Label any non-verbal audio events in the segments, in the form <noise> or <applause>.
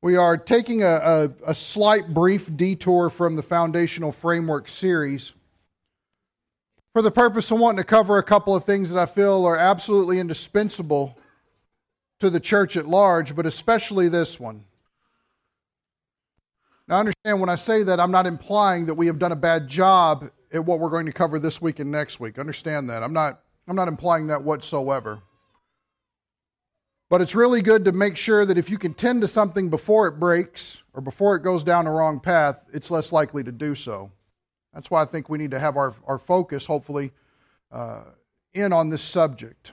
We are taking a, a, a, slight brief detour from the Foundational Framework series for the purpose of wanting to cover a couple of things that I feel are absolutely indispensable to the church at large, but especially this one. Now, understand when I say that, I'm not implying that we have done a bad job at what we're going to cover this week and next week. Understand that. I'm not, I'm not implying that whatsoever. But it's really good to make sure that if you can tend to something before it breaks or before it goes down the wrong path, it's less likely to do so. That's why I think we need to have our, our focus, hopefully, uh, in on this subject.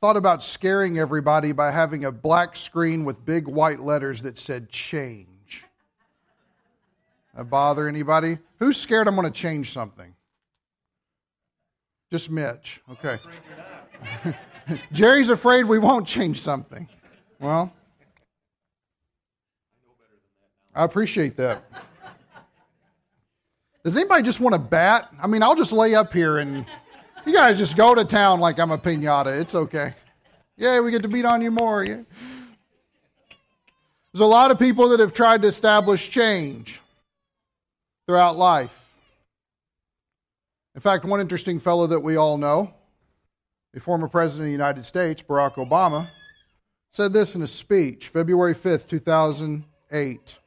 Thought about scaring everybody by having a black screen with big white letters that said change. That bother anybody? Who's scared I'm going to change something? Just Mitch. Okay. <laughs> Jerry's afraid we won't change something. Well, I appreciate that. Does anybody just want to bat? I mean, I'll just lay up here and you guys just go to town like I'm a pinata. It's okay. Yeah, we get to beat on you more. Yeah. There's a lot of people that have tried to establish change throughout life. In fact, one interesting fellow that we all know, the former president of the United States, Barack Obama, said this in a speech, February 5th, 2008.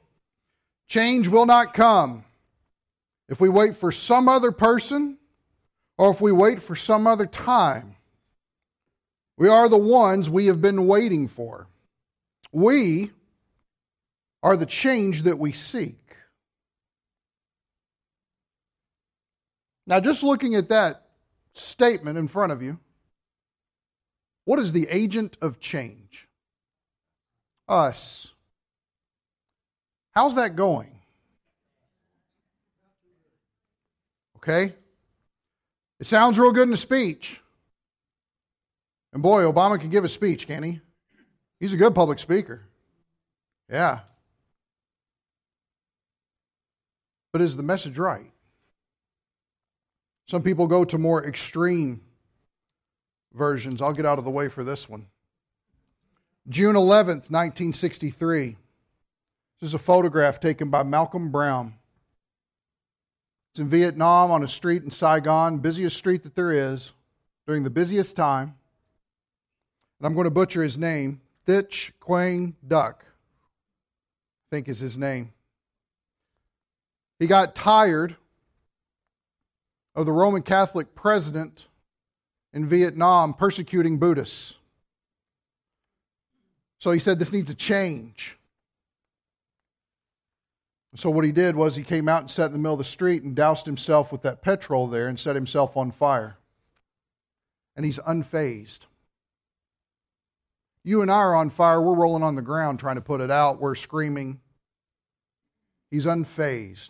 Change will not come if we wait for some other person or if we wait for some other time. We are the ones we have been waiting for. We are the change that we seek. Now, just looking at that statement in front of you, what is the agent of change? Us. How's that going? Okay? It sounds real good in a speech. And boy, Obama can give a speech, can't he? He's a good public speaker. Yeah. But is the message right? Some people go to more extreme versions. I'll get out of the way for this one. June 11th, 1963. This is a photograph taken by Malcolm Browne. It's in Vietnam on a street in Saigon, busiest street that there is, during the busiest time. And I'm going to butcher his name. Thich Quang Duc, I think is his name. He got tired of the Roman Catholic president in Vietnam persecuting Buddhists. So he said this needs a change. So what he did was he came out and sat in the middle of the street and doused himself with that petrol there and set himself on fire. And he's unfazed. You and I are on fire. We're rolling on the ground trying to put it out. We're screaming. He's unfazed.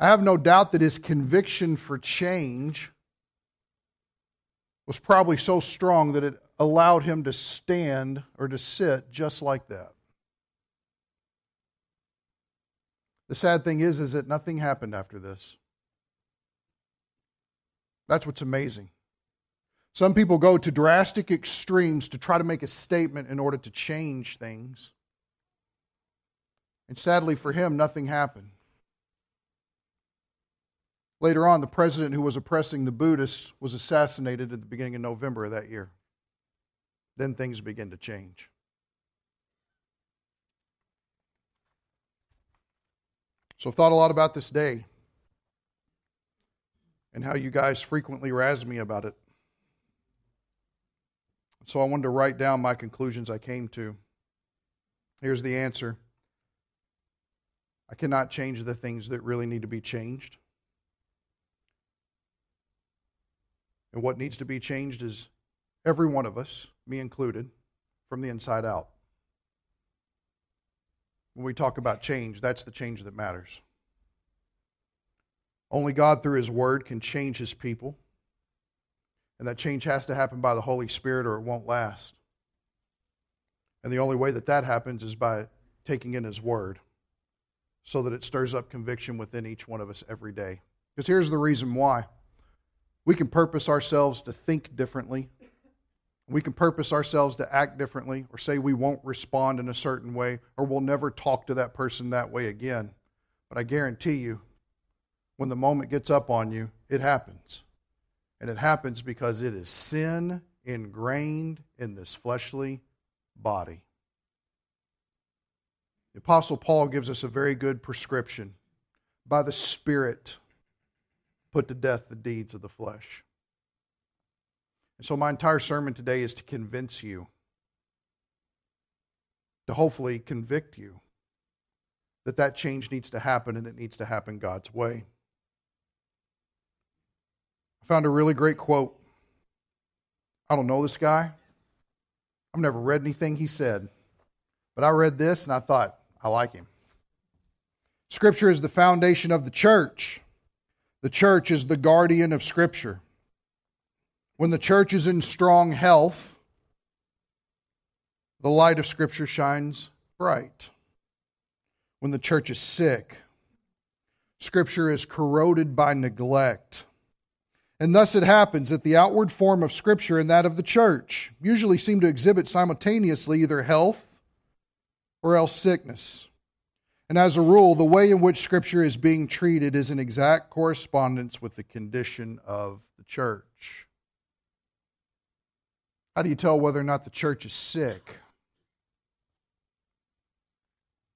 I have no doubt that his conviction for change was probably so strong that it allowed him to stand or to sit just like that. The sad thing is is that nothing happened after this. That's what's amazing. Some people go to drastic extremes to try to make a statement in order to change things. And sadly for him, nothing happened. Later on, the president who was oppressing the Buddhists was assassinated at the beginning of November of that year. Then things began to change. So I've thought a lot about this day and how you guys frequently razz me about it. So I wanted to write down my conclusions I came to. Here's the answer I cannot change the things that really need to be changed. And what needs to be changed is every one of us, me included, from the inside out. When we talk about change, that's the change that matters. Only God, through His Word, can change His people. And that change has to happen by the Holy Spirit or it won't last. And the only way that that happens is by taking in His Word so that it stirs up conviction within each one of us every day. Because here's the reason why. We can purpose ourselves to think differently. We can purpose ourselves to act differently or say we won't respond in a certain way or we'll never talk to that person that way again. But I guarantee you, when the moment gets up on you, it happens. And it happens because it is sin ingrained in this fleshly body. The Apostle Paul gives us a very good prescription. By the Spirit, put to death the deeds of the flesh. And so, my entire sermon today is to convince you, to hopefully convict you that that change needs to happen and it needs to happen God's way. I found a really great quote. I don't know this guy. I've never read anything he said. But I read this and I thought, I like him. Scripture is the foundation of the church. The church is the guardian of Scripture. When the church is in strong health, the light of Scripture shines bright. When the church is sick, Scripture is corroded by neglect. And thus it happens that the outward form of Scripture and that of the church usually seem to exhibit simultaneously either health or else sickness. And as a rule, the way in which Scripture is being treated is in exact correspondence with the condition of the church. How do you tell whether or not the church is sick?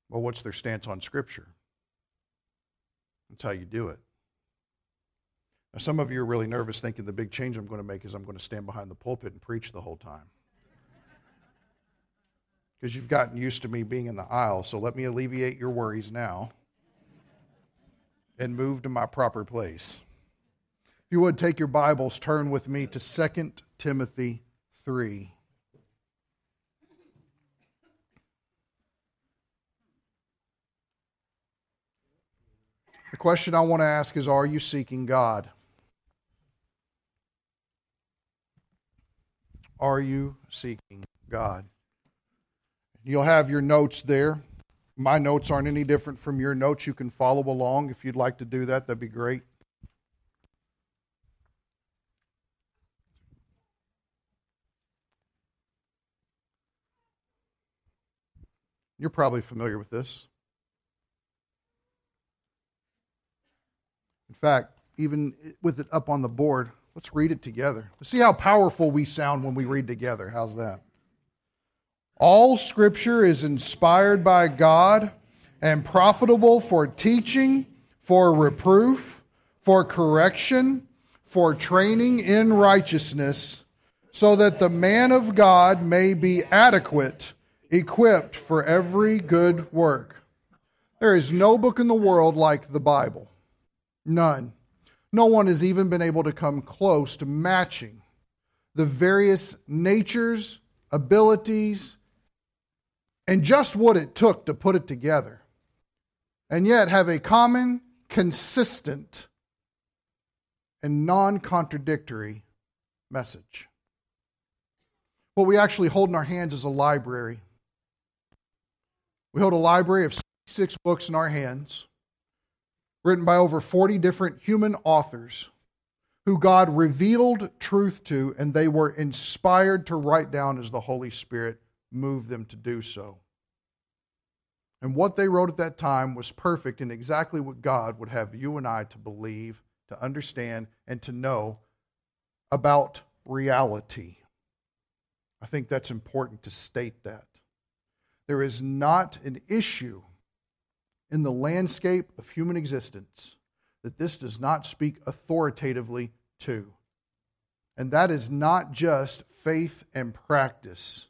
Well, what's their stance on Scripture? That's how you do it. Now, some of you are really nervous thinking the big change I'm going to make is I'm going to stand behind the pulpit and preach the whole time because you've gotten used to me being in the aisle. So let me alleviate your worries now and move to my proper place. If you would take your Bibles, turn with me to 2 Timothy 3. The question I want to ask is Are you seeking God? Are you seeking God? You'll have your notes there. My notes aren't any different from your notes. You can follow along if you'd like to do that. That'd be great. You're probably familiar with this. In fact, even with it up on the board, let's read it together. Let's see how powerful we sound when we read together. How's that? All scripture is inspired by God and profitable for teaching, for reproof, for correction, for training in righteousness, so that the man of God may be adequate, equipped for every good work. There is no book in the world like the Bible. None. No one has even been able to come close to matching the various natures, abilities, and just what it took to put it together, and yet have a common, consistent, and non contradictory message. What we actually hold in our hands is a library. We hold a library of six books in our hands, written by over 40 different human authors who God revealed truth to, and they were inspired to write down as the Holy Spirit moved them to do so. And what they wrote at that time was perfect in exactly what God would have you and I to believe, to understand, and to know about reality. I think that's important to state that. There is not an issue in the landscape of human existence that this does not speak authoritatively to. And that is not just faith and practice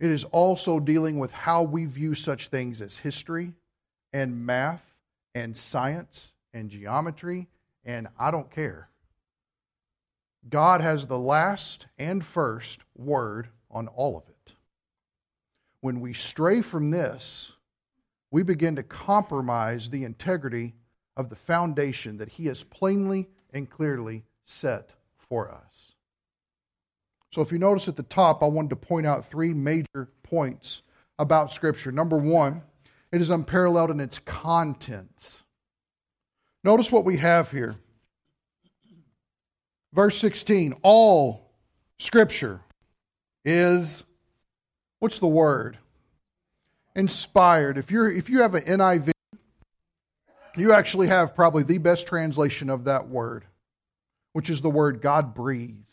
it is also dealing with how we view such things as history and math and science and geometry, and I don't care. God has the last and first word on all of it. When we stray from this, we begin to compromise the integrity of the foundation that He has plainly and clearly set for us. So if you notice at the top, I wanted to point out three major points about Scripture. Number one, it is unparalleled in its contents. Notice what we have here. Verse 16 all Scripture, is what's the word? Inspired. If you're if you have an NIV, you actually have probably the best translation of that word, which is the word God breathed.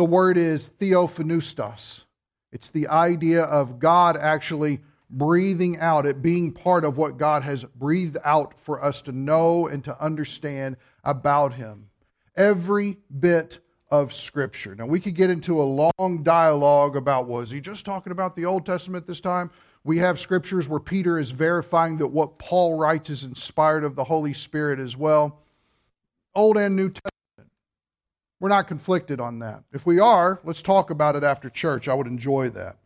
The word is theopneustos. It's the idea of God actually breathing out, it being part of what God has breathed out for us to know and to understand about Him. Every bit of Scripture. Now, we could get into a long dialogue about was he just talking about the Old Testament this time? We have scriptures where Peter is verifying that what Paul writes is inspired of the Holy Spirit as well. Old and New Testament. We're not conflicted on that. If we are, let's talk about it after church. I would enjoy that.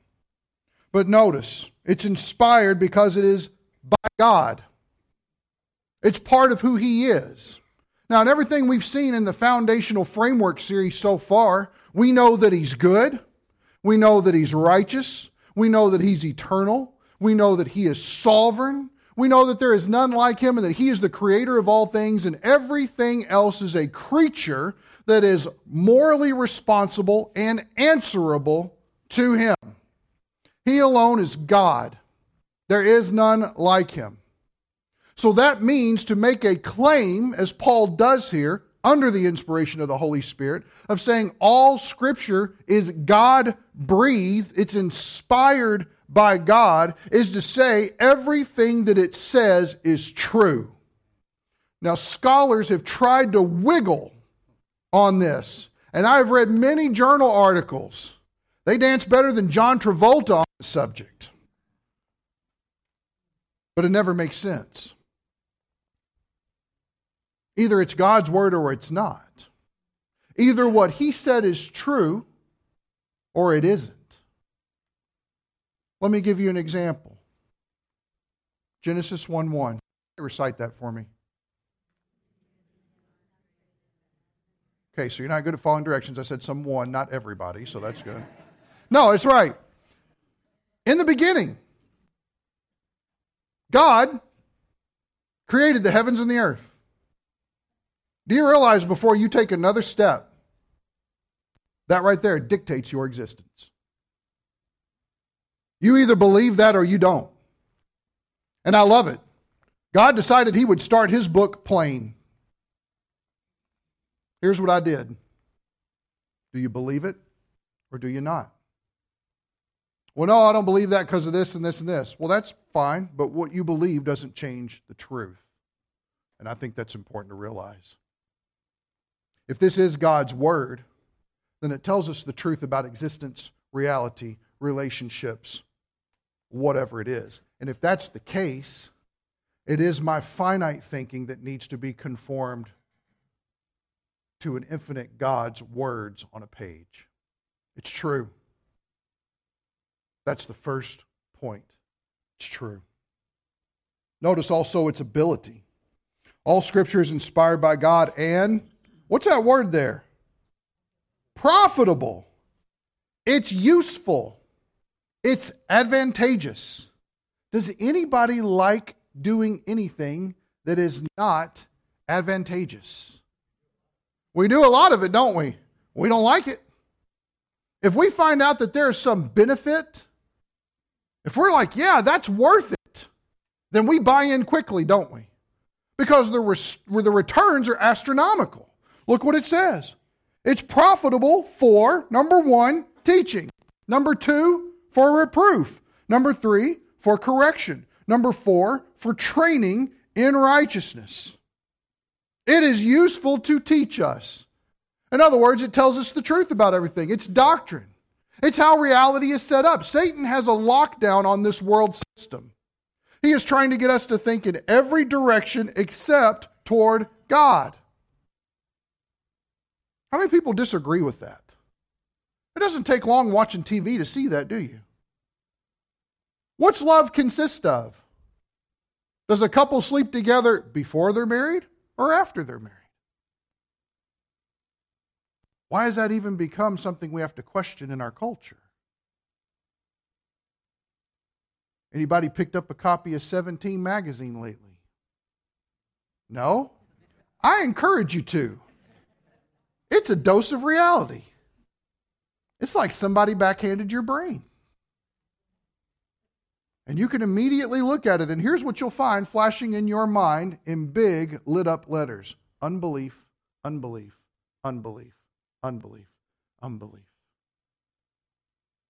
But notice, it's inspired because it is by God. It's part of who He is. Now, in everything we've seen in the foundational framework series so far, we know that He's good. We know that He's righteous. We know that He's eternal. We know that He is sovereign. We know that there is none like Him and that He is the creator of all things, and everything else is a creature that is morally responsible and answerable to Him. He alone is God. There is none like Him. So that means to make a claim, as Paul does here, under the inspiration of the Holy Spirit, of saying all Scripture is God breathed, it's inspired by God, is to say everything that it says is true. Now, scholars have tried to wiggle on this, and I've read many journal articles. They dance better than John Travolta on the subject. But it never makes sense. Either it's God's word or it's not. Either what he said is true or it isn't. Let me give you an example. Genesis 1 1. Recite that for me. Okay, so you're not good at following directions. I said someone, not everybody, so that's good. No, it's right. In the beginning, God created the heavens and the earth. Do you realize before you take another step, that right there dictates your existence? You either believe that or you don't. And I love it. God decided He would start His book plain. Here's what I did Do you believe it or do you not? Well, no, I don't believe that because of this and this and this. Well, that's fine, but what you believe doesn't change the truth. And I think that's important to realize. If this is God's Word, then it tells us the truth about existence, reality, relationships, whatever it is. And if that's the case, it is my finite thinking that needs to be conformed to an infinite God's words on a page. It's true. That's the first point. It's true. Notice also its ability. All scripture is inspired by God and What's that word there? Profitable. It's useful. It's advantageous. Does anybody like doing anything that is not advantageous? We do a lot of it, don't we? We don't like it. If we find out that there is some benefit, if we're like, yeah, that's worth it, then we buy in quickly, don't we? Because the, res- the returns are astronomical. Look what it says. It's profitable for, number one, teaching. Number two, for reproof. Number three, for correction. Number four, for training in righteousness. It is useful to teach us. In other words, it tells us the truth about everything. It's doctrine, it's how reality is set up. Satan has a lockdown on this world system. He is trying to get us to think in every direction except toward God. How many people disagree with that? It doesn't take long watching TV to see that, do you? What's love consist of? Does a couple sleep together before they're married or after they're married? Why has that even become something we have to question in our culture? Anybody picked up a copy of 17 magazine lately? No? I encourage you to. It's a dose of reality. It's like somebody backhanded your brain. And you can immediately look at it, and here's what you'll find flashing in your mind in big lit up letters unbelief, unbelief, unbelief, unbelief, unbelief.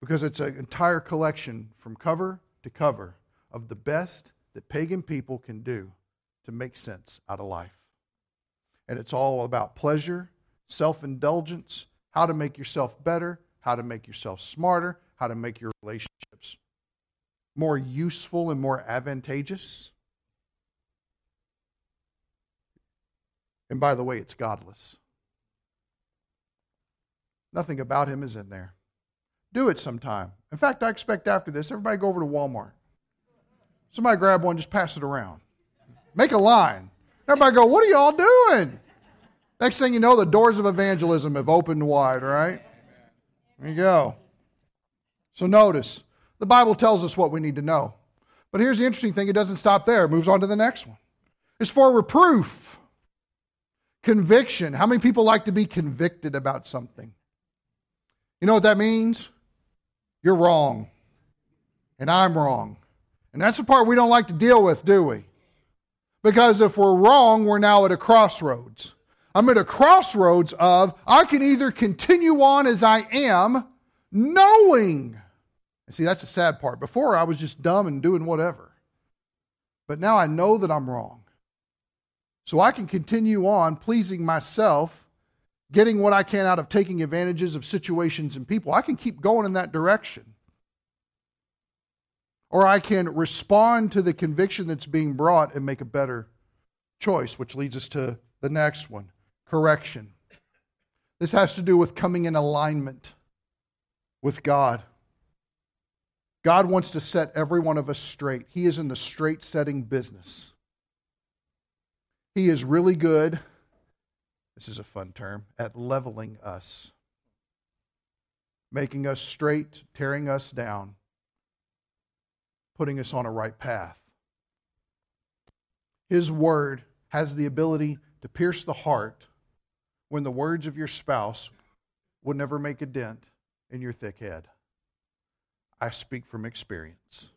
Because it's an entire collection from cover to cover of the best that pagan people can do to make sense out of life. And it's all about pleasure, self indulgence, how to make yourself better, how to make yourself smarter, how to make your relationships more useful and more advantageous. And by the way, it's godless. Nothing about him is in there. Do it sometime. In fact, I expect after this, everybody go over to Walmart. Somebody grab one, just pass it around. Make a line. Everybody go, What are y'all doing? Next thing you know, the doors of evangelism have opened wide, right? There you go. So notice, the Bible tells us what we need to know. But here's the interesting thing it doesn't stop there, it moves on to the next one. It's for reproof, conviction. How many people like to be convicted about something? You know what that means? You're wrong, and I'm wrong. And that's the part we don't like to deal with, do we? Because if we're wrong, we're now at a crossroads. I'm at a crossroads of I can either continue on as I am, knowing. And see, that's the sad part. Before I was just dumb and doing whatever. But now I know that I'm wrong. So I can continue on pleasing myself, getting what I can out of taking advantages of situations and people. I can keep going in that direction. Or I can respond to the conviction that's being brought and make a better choice, which leads us to the next one correction. This has to do with coming in alignment with God. God wants to set every one of us straight. He is in the straight setting business. He is really good, this is a fun term, at leveling us, making us straight, tearing us down, putting us on a right path. His word has the ability to pierce the heart when the words of your spouse will never make a dent in your thick head. I speak from experience.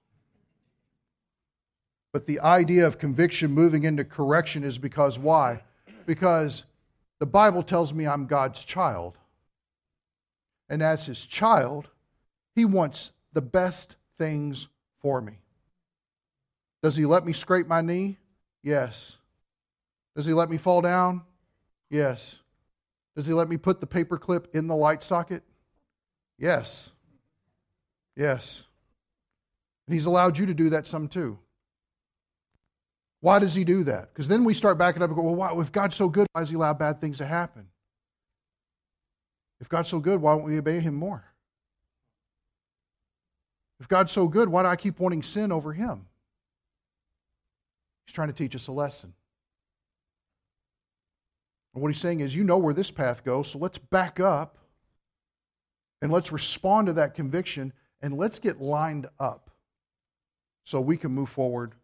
But the idea of conviction moving into correction is because why? Because the Bible tells me I'm God's child. And as his child, he wants the best things for me. Does he let me scrape my knee? Yes. Does he let me fall down? Yes. Does he let me put the paper clip in the light socket? Yes. Yes. And he's allowed you to do that some too. Why does he do that? Because then we start backing up and go, well, why, if God's so good, why does he allow bad things to happen? If God's so good, why don't we obey him more? If God's so good, why do I keep wanting sin over him? He's trying to teach us a lesson. And what he's saying is, you know where this path goes, so let's back up and let's respond to that conviction and let's get lined up so we can move forward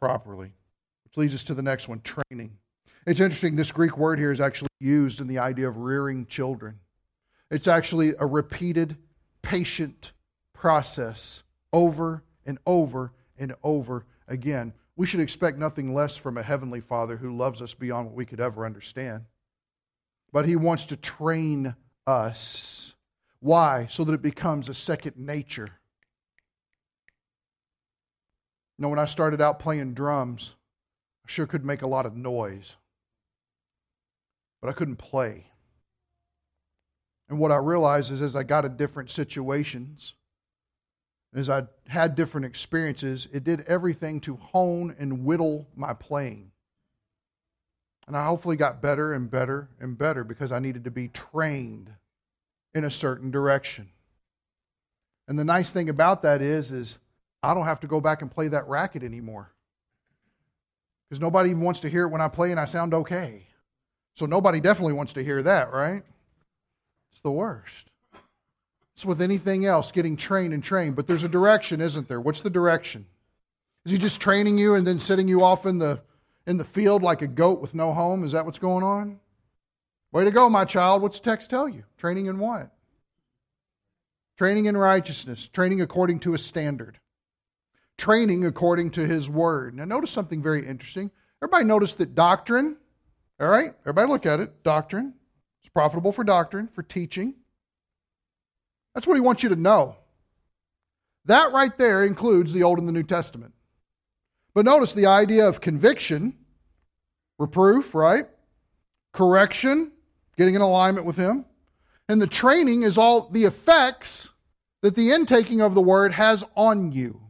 properly. Which leads us to the next one training. It's interesting, this Greek word here is actually used in the idea of rearing children. It's actually a repeated, patient process over and over and over again. We should expect nothing less from a heavenly Father who loves us beyond what we could ever understand but He wants to train us. Why? So that it becomes a second nature. You know, when I started out playing drums, I sure could make a lot of noise, but I couldn't play. And what I realized is as I got in different situations, as I had different experiences, it did everything to hone and whittle my playing. And I hopefully got better and better and better because I needed to be trained in a certain direction. And the nice thing about that is, is I don't have to go back and play that racket anymore. Because nobody even wants to hear it when I play and I sound okay. So nobody definitely wants to hear that, right? It's the worst. It's with anything else, getting trained and trained. But there's a direction, isn't there? What's the direction? Is he just training you and then setting you off in the in the field like a goat with no home? Is that what's going on? Way to go, my child. What's the text tell you? Training in what? training in righteousness, training according to a standard, training according to his word. Now, notice something very interesting. Everybody notice that doctrine, all right? Everybody look at it. Doctrine. It's profitable for doctrine, for teaching. That's what he wants you to know. That right there includes the Old and the New Testament. But notice the idea of conviction, reproof, right? Correction, getting in alignment with Him. And the training is all the effects that the intaking of the Word has on you.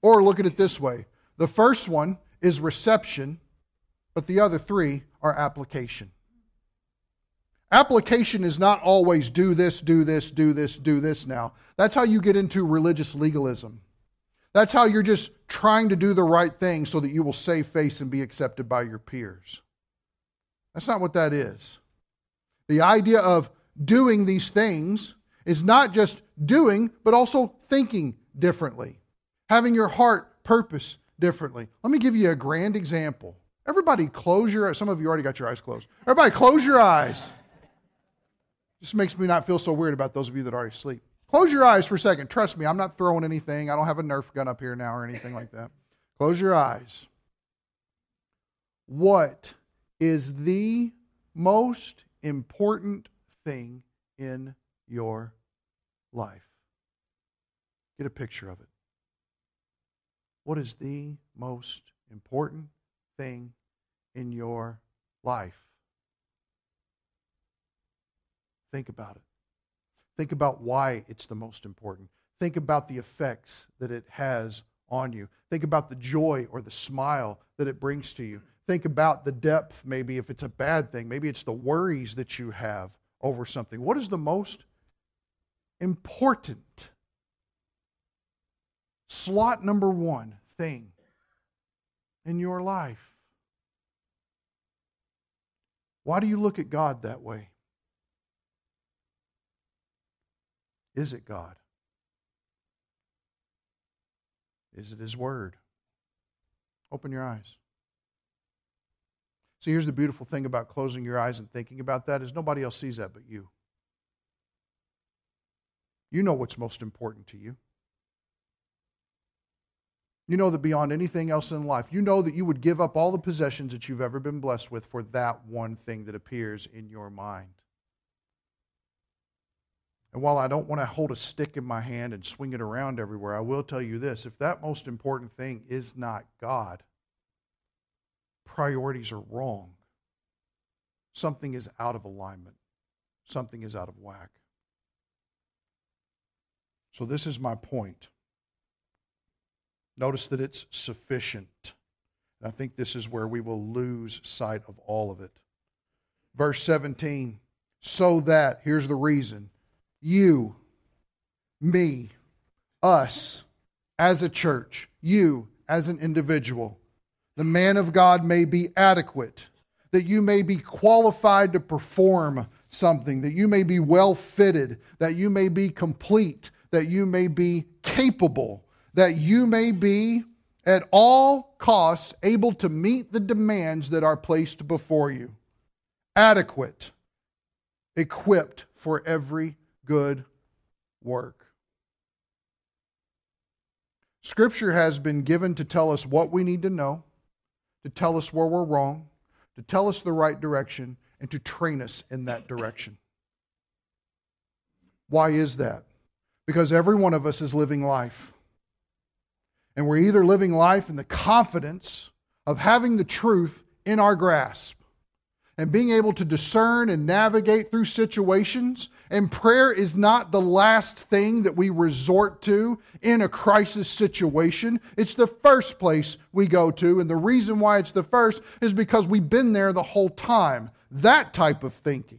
Or look at it this way the first one is reception, but the other three are application. Application is not always do this, do this, do this, do this now. That's how you get into religious legalism. That's how you're just trying to do the right thing so that you will save face and be accepted by your peers. That's not what that is. The idea of doing these things is not just doing, but also thinking differently, having your heart purpose differently. Let me give you a grand example. Everybody, close your eyes. Some of you already got your eyes closed. Everybody, close your eyes. Just makes me not feel so weird about those of you that already sleep. Close your eyes for a second. Trust me, I'm not throwing anything. I don't have a Nerf gun up here now or anything like that. Close your eyes. What is the most important thing in your life? Get a picture of it. What is the most important thing in your life? Think about it. Think about why it's the most important. Think about the effects that it has on you. Think about the joy or the smile that it brings to you. Think about the depth, maybe if it's a bad thing. Maybe it's the worries that you have over something. What is the most important? Slot number one thing in your life. Why do you look at God that way? Is it God? Is it His Word? Open your eyes. See, here's the beautiful thing about closing your eyes and thinking about that is nobody else sees that but you. You know what's most important to you. You know that beyond anything else in life, you know that you would give up all the possessions that you've ever been blessed with for that one thing that appears in your mind. And while I don't want to hold a stick in my hand and swing it around everywhere, I will tell you this if that most important thing is not God, priorities are wrong. Something is out of alignment, something is out of whack. So, this is my point. Notice that it's sufficient. I think this is where we will lose sight of all of it. Verse 17, so that, here's the reason you, me, us as a church, you as an individual, the man of God may be adequate, that you may be qualified to perform something, that you may be well fitted, that you may be complete, that you may be capable, that you may be at all costs able to meet the demands that are placed before you. Adequate, equipped for every good work. Scripture has been given to tell us what we need to know, to tell us where we're wrong, to tell us the right direction, and to train us in that direction. Why is that? Because every one of us is living life. And we're either living life in the confidence of having the truth in our grasp, and being able to discern and navigate through situations. And prayer is not the last thing that we resort to in a crisis situation. It's the first place we go to. And the reason why it's the first is because we've been there the whole time. That type of thinking.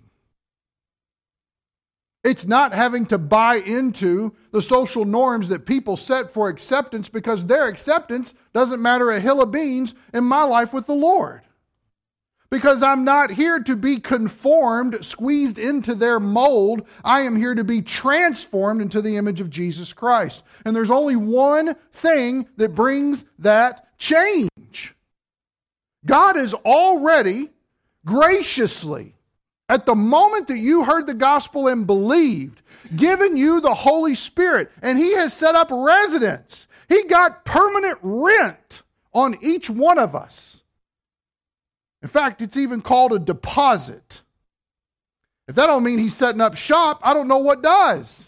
It's not having to buy into the social norms that people set for acceptance because their acceptance doesn't matter a hill of beans in my life with the Lord because I'm not here to be conformed, squeezed into their mold. I am here to be transformed into the image of Jesus Christ. And there's only one thing that brings that change God has already graciously At the moment that you heard the gospel and believed, given you the Holy Spirit, and He has set up residence. He got permanent rent on each one of us. In fact, it's even called a deposit. If that don't mean he's setting up shop, I don't know what does.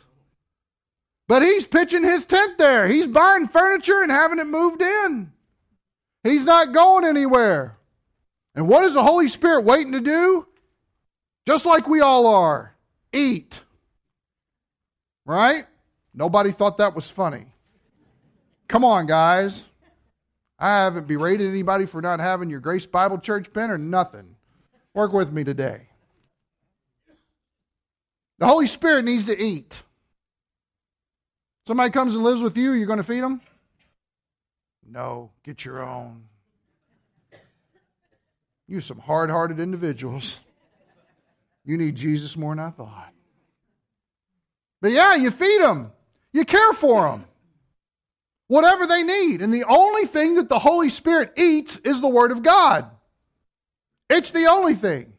But he's pitching his tent there. He's buying furniture and having it moved in. He's not going anywhere. And what is the Holy Spirit waiting to do? Just like we all are eat. Right? Nobody thought that was funny. Come on, guys. I haven't berated anybody for not having your Grace Bible Church pen or nothing. Work with me today. The Holy Spirit needs to eat. Somebody comes and lives with you, you're going to feed them? No, get your own. You some hard hearted individuals. You need Jesus more than I thought. But yeah, you feed them, you care for them, whatever they need. And the only thing that the Holy Spirit eats is the Word of God. It's the only thing.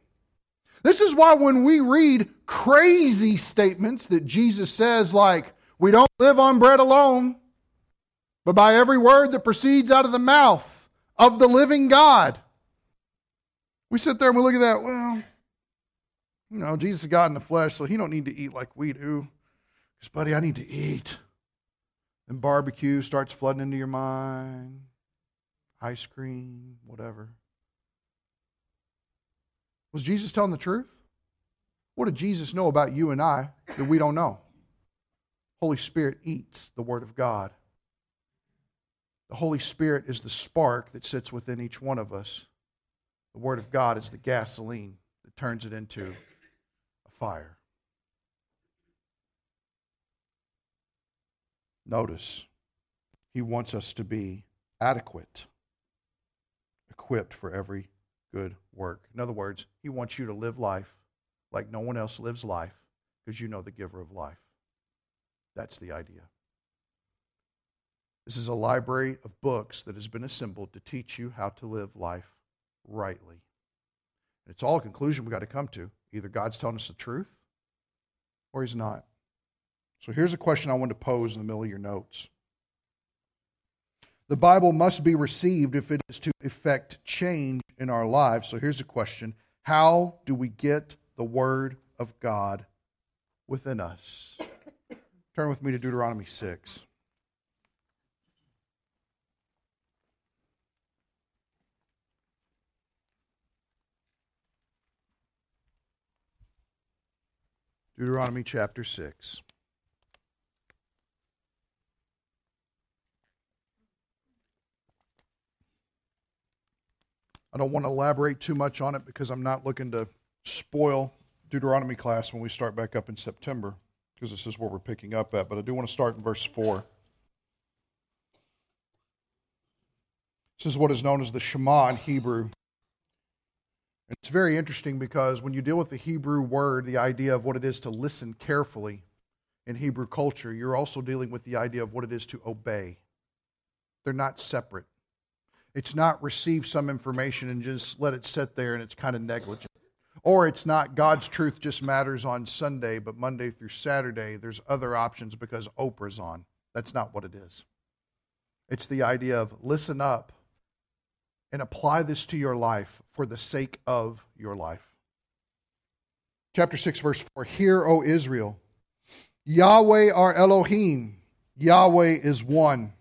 This is why when we read crazy statements that Jesus says, like, we don't live on bread alone, but by every word that proceeds out of the mouth of the living God. We sit there and we look at that, well, you know, Jesus is God in the flesh, so he don't need to eat like we do. Because, buddy, I need to eat. And barbecue starts flooding into your mind, ice cream, whatever. Was Jesus telling the truth? What did Jesus know about you and I that we don't know? Holy Spirit eats the Word of God. The Holy Spirit is the spark that sits within each one of us. The Word of God is the gasoline that turns it into a fire. Notice, He wants us to be adequate, equipped for every good work. In other words, He wants you to live life like no one else lives life because you know the giver of life. That's the idea. This is a library of books that has been assembled to teach you how to live life rightly. And it's all a conclusion we've got to come to. Either God's telling us the truth or He's not. So here's a question I want to pose in the middle of your notes. The Bible must be received if it is to effect change in our lives. So here's a question How do we get the Word of God within us? Turn with me to Deuteronomy 6. Deuteronomy chapter 6. I don't want to elaborate too much on it because I'm not looking to spoil Deuteronomy class when we start back up in September because this is where we're picking up at. But I do want to start in verse 4. This is what is known as the Shema in Hebrew. It's very interesting because when you deal with the Hebrew word, the idea of what it is to listen carefully in Hebrew culture, you're also dealing with the idea of what it is to obey. They're not separate. It's not receive some information and just let it sit there and it's kind of negligent. Or it's not God's truth just matters on Sunday, but Monday through Saturday, there's other options because Oprah's on. That's not what it is. It's the idea of listen up and apply this to your life for the sake of your life. Chapter 6, verse 4 Hear, O Israel, Yahweh our Elohim, Yahweh is one.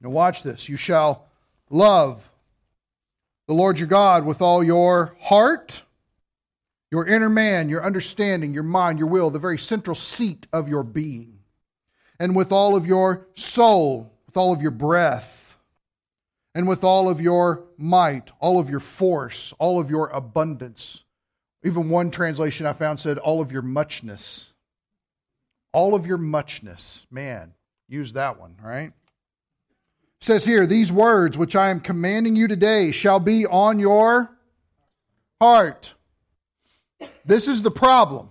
Now, watch this. You shall Love the Lord your God with all your heart, your inner man, your understanding, your mind, your will, the very central seat of your being, and with all of your soul, with all of your breath, and with all of your might, all of your force, all of your abundance. Even one translation I found said, all of your muchness. All of your muchness. Man, use that one, right? Says here, These words which I am commanding you today shall be on your heart. This is the problem.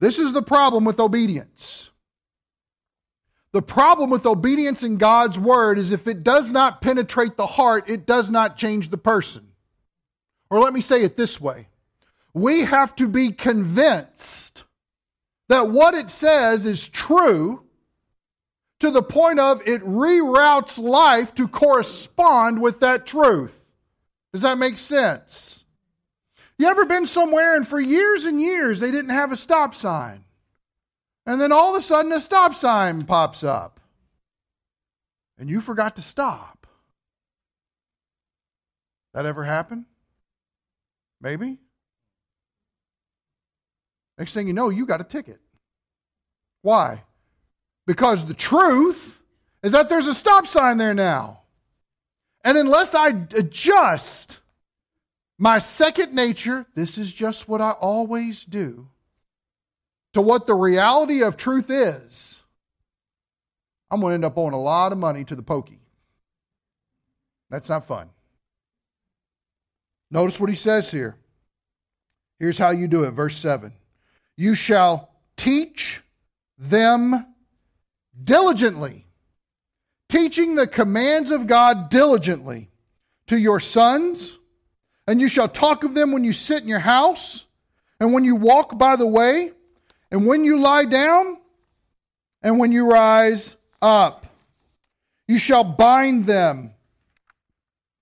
This is the problem with obedience. The problem with obedience in God's word is if it does not penetrate the heart, it does not change the person. Or let me say it this way We have to be convinced that what it says is true to the point of it reroutes life to correspond with that truth. Does that make sense? You ever been somewhere and for years and years they didn't have a stop sign? And then all of a sudden a stop sign pops up. And you forgot to stop. That ever happen? Maybe? Next thing you know, you got a ticket. Why? Because the truth is that there's a stop sign there now. And unless I adjust my second nature, this is just what I always do, to what the reality of truth is, I'm going to end up owing a lot of money to the pokey. That's not fun. Notice what he says here. Here's how you do it, verse 7. You shall teach them diligently, teaching the commands of God diligently to your sons, and you shall talk of them when you sit in your house, and when you walk by the way, and when you lie down, and when you rise up. You shall bind them,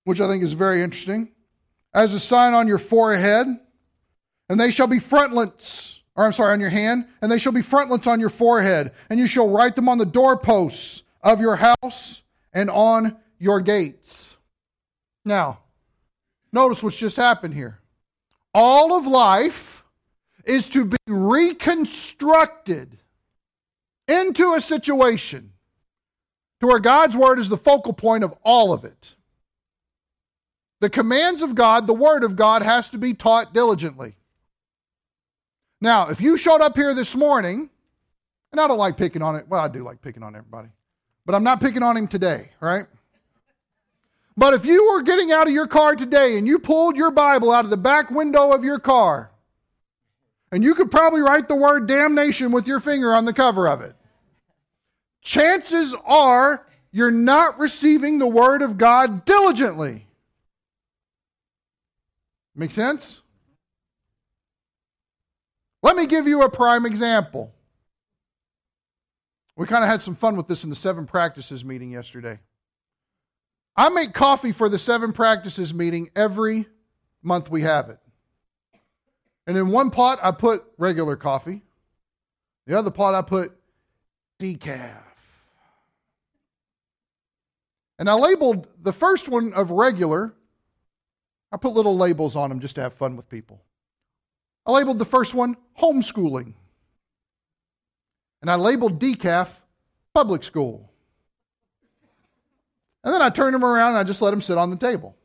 which I think is very interesting, as a sign on your forehead, and they shall be frontlets or I'm sorry, on your hand, and they shall be frontlets on your forehead, and you shall write them on the doorposts of your house and on your gates. Now, notice what's just happened here. All of life is to be reconstructed into a situation to where God's word is the focal point of all of it. The commands of God, the word of God, has to be taught diligently. Now, if you showed up here this morning, and I don't like picking on it, well, I do like picking on everybody, but I'm not picking on him today, right? But if you were getting out of your car today and you pulled your Bible out of the back window of your car, and you could probably write the word damnation with your finger on the cover of it, chances are you're not receiving the Word of God diligently. Make sense? Let me give you a prime example. We kind of had some fun with this in the seven practices meeting yesterday. I make coffee for the seven practices meeting every month we have it. And in one pot, I put regular coffee. The other pot, I put decaf. And I labeled the first one of regular. I put little labels on them just to have fun with people. I labeled the first one homeschooling. And I labeled decaf public school. And then I turned them around and I just let them sit on the table.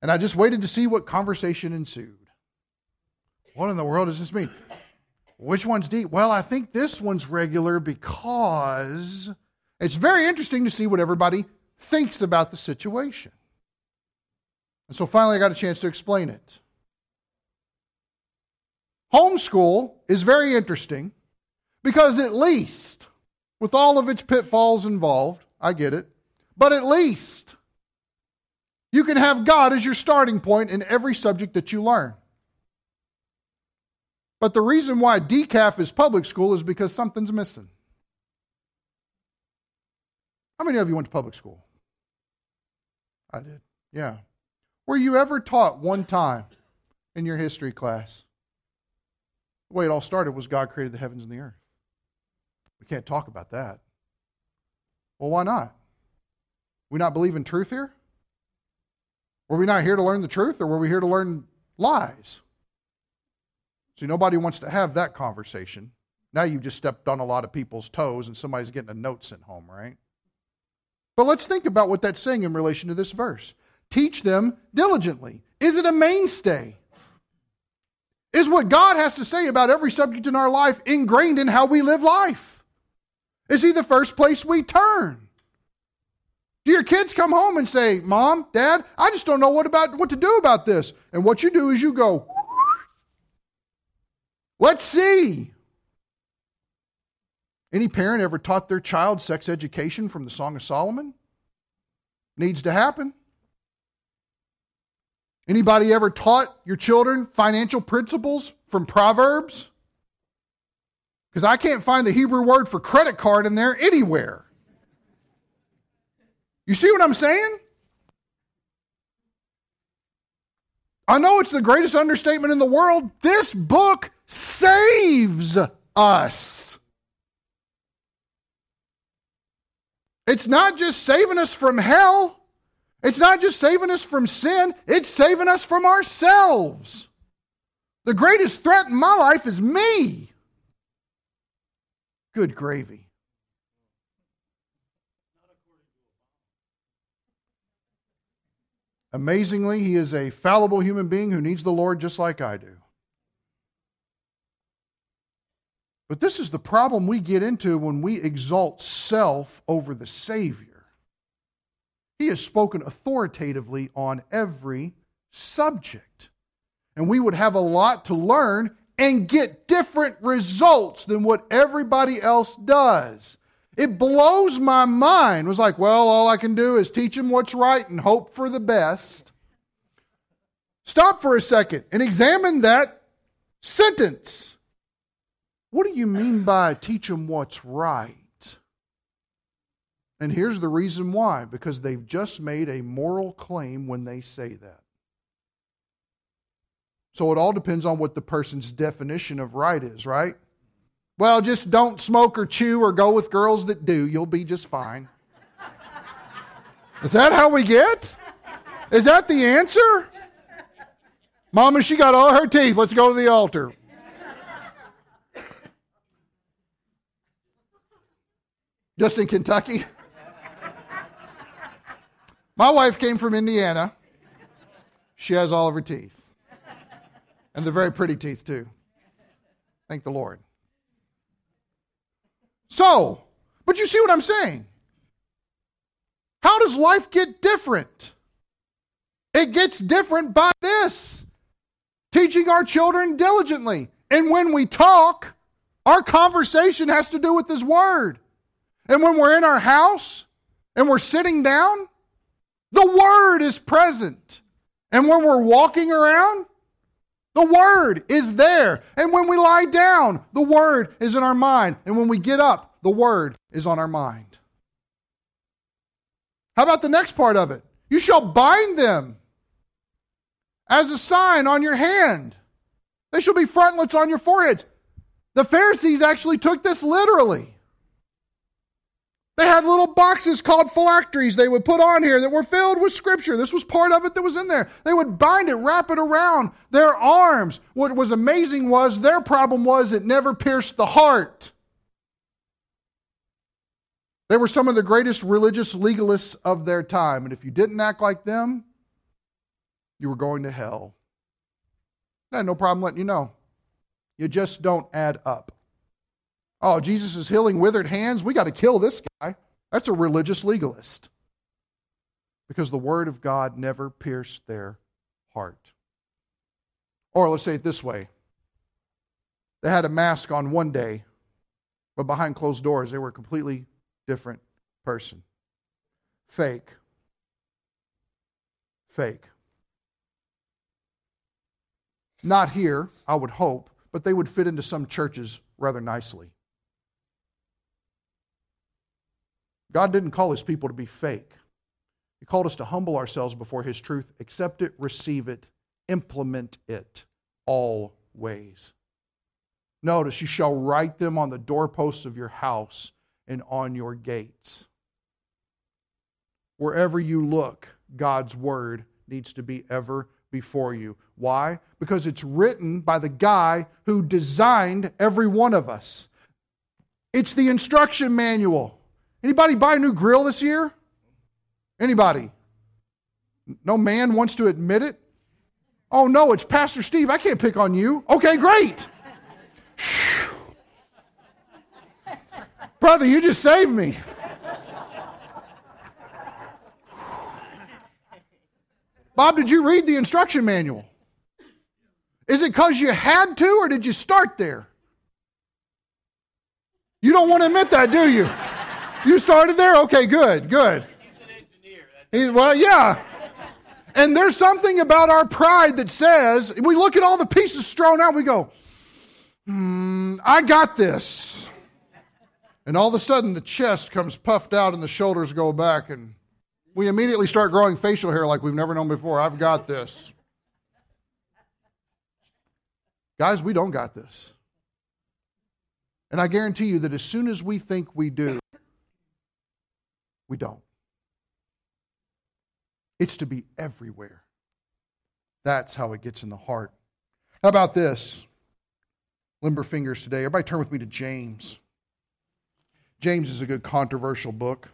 And I just waited to see what conversation ensued. What in the world does this mean? Which one's deep? Well, I think this one's regular because it's very interesting to see what everybody thinks about the situation. And so finally, I got a chance to explain it. Homeschool is very interesting because at least, with all of its pitfalls involved, I get it, but at least you can have God as your starting point in every subject that you learn. But the reason why decaf is public school is because something's missing. How many of you went to public school? I did. Yeah. Were you ever taught one time in your history class the way it all started was God created the heavens and the earth. We can't talk about that. Well, why not? We not believe in truth here? Were we not here to learn the truth or were we here to learn lies? See, nobody wants to have that conversation. Now you've just stepped on a lot of people's toes and somebody's getting a note sent home, right? But let's think about what that's saying in relation to this verse. Teach them diligently. Is it a mainstay? Is what God has to say about every subject in our life ingrained in how we live life? Is He the first place we turn? Do your kids come home and say, Mom, Dad, I just don't know what, about, what to do about this? And what you do is you go, Let's see. Any parent ever taught their child sex education from the Song of Solomon? Needs to happen. Anybody ever taught your children financial principles from Proverbs? Because I can't find the Hebrew word for credit card in there anywhere. You see what I'm saying? I know it's the greatest understatement in the world. This book saves us. It's not just saving us from hell, it's not just saving us from sin, it's saving us from ourselves. The greatest threat in my life is me. Good gravy. Amazingly, he is a fallible human being who needs the Lord just like I do. But this is the problem we get into when we exalt self over the Savior. He has spoken authoritatively on every subject. And we would have a lot to learn and get different results than what everybody else does. It blows my mind. It was like, well, all I can do is teach him what's right and hope for the best. Stop for a second and examine that sentence. What do you mean by teach them what's right? And here's the reason why because they've just made a moral claim when they say that. So it all depends on what the person's definition of right is, right? Well, just don't smoke or chew or go with girls that do. You'll be just fine. Is that how we get? Is that the answer? Mama, she got all her teeth. Let's go to the altar. Just in Kentucky? My wife came from Indiana. She has all of her teeth. And they're very pretty teeth, too. Thank the Lord. So, but you see what I'm saying? How does life get different? It gets different by this teaching our children diligently. And when we talk, our conversation has to do with this Word. And when we're in our house and we're sitting down, the Word is present. And when we're walking around, the Word is there. And when we lie down, the Word is in our mind. And when we get up, the Word is on our mind. How about the next part of it? You shall bind them as a sign on your hand. They shall be frontlets on your foreheads. The Pharisees actually took this literally. They had little boxes called phylacteries they would put on here that were filled with scripture. This was part of it that was in there. They would bind it, wrap it around their arms. What was amazing was their problem was it never pierced the heart. They were some of the greatest religious legalists of their time. And if you didn't act like them, you were going to hell. I had no problem letting you know. You just don't add up. Oh, Jesus is healing withered hands. We got to kill this guy. That's a religious legalist. Because the word of God never pierced their heart. Or let's say it this way they had a mask on one day, but behind closed doors, they were a completely different person. Fake. Fake. Not here, I would hope, but they would fit into some churches rather nicely. God didn't call his people to be fake. He called us to humble ourselves before his truth, accept it, receive it, implement it always. Notice, you shall write them on the doorposts of your house and on your gates. Wherever you look, God's word needs to be ever before you. Why? Because it's written by the guy who designed every one of us. It's the instruction manual. Anybody buy a new grill this year? Anybody? No man wants to admit it? Oh no, it's Pastor Steve. I can't pick on you. Okay, great. Brother, you just saved me. Bob, did you read the instruction manual? Is it because you had to, or did you start there? You don't want to admit that, do you? You started there? Okay, good, good. He's an engineer. He, well, yeah. And there's something about our pride that says, we look at all the pieces strewn out, we go, hmm, I got this. And all of a sudden, the chest comes puffed out and the shoulders go back, and we immediately start growing facial hair like we've never known before. I've got this. Guys, we don't got this. And I guarantee you that as soon as we think we do, we don't. It's to be everywhere. That's how it gets in the heart. How about this? Limber fingers today. Everybody turn with me to James. James is a good controversial book.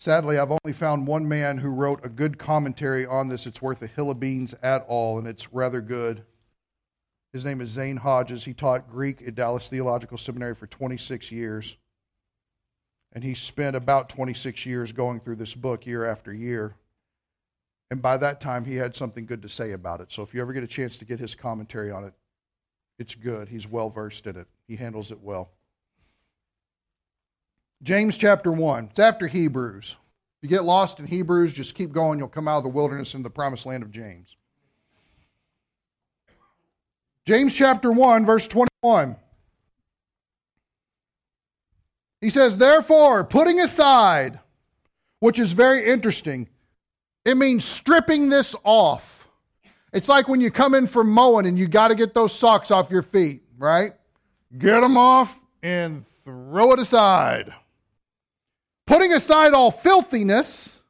Sadly, I've only found one man who wrote a good commentary on this. It's worth a hill of beans at all, and it's rather good. His name is Zane Hodges. He taught Greek at Dallas Theological Seminary for 26 years. And he spent about 26 years going through this book year after year. And by that time, he had something good to say about it. So if you ever get a chance to get his commentary on it, it's good. He's well versed in it, he handles it well. James chapter 1. It's after Hebrews. If you get lost in Hebrews, just keep going. You'll come out of the wilderness into the promised land of James. James chapter 1, verse 21. He says, Therefore, putting aside, which is very interesting, it means stripping this off. It's like when you come in from mowing and you got to get those socks off your feet, right? Get them off and throw it aside. Putting aside all filthiness